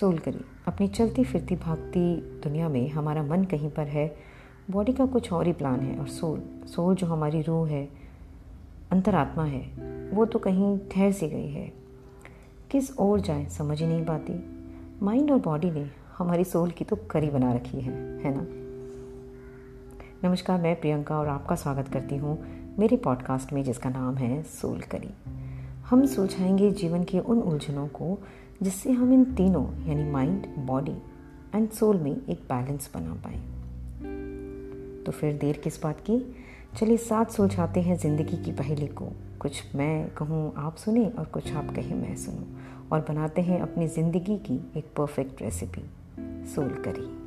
Soul करी। अपनी चलती फिरती भागती दुनिया में हमारा मन कहीं पर है बॉडी का कुछ और ही प्लान है और सोल सोल जो हमारी रूह है, अंतरात्मा है, वो तो कहीं ठहर सी गई है। किस ओर जाए समझ ही नहीं पाती। माइंड और बॉडी ने हमारी सोल की तो करी बना रखी है है ना? नमस्कार, मैं प्रियंका और आपका स्वागत करती हूँ मेरे पॉडकास्ट में जिसका नाम है सोल करी। हम सुलझाएँगे जीवन के उन उलझनों को जिससे हम इन तीनों, यानी माइंड बॉडी एंड सोल में एक बैलेंस बना पाए। तो फिर देर किस बात की? चलिए साथ सुलझाते हैं ज़िंदगी की पहली को। कुछ मैं कहूँ, आप सुने और कुछ आप कहें, मैं सुनूँ। और बनाते हैं अपनी ज़िंदगी की एक परफेक्ट रेसिपी सोल करी।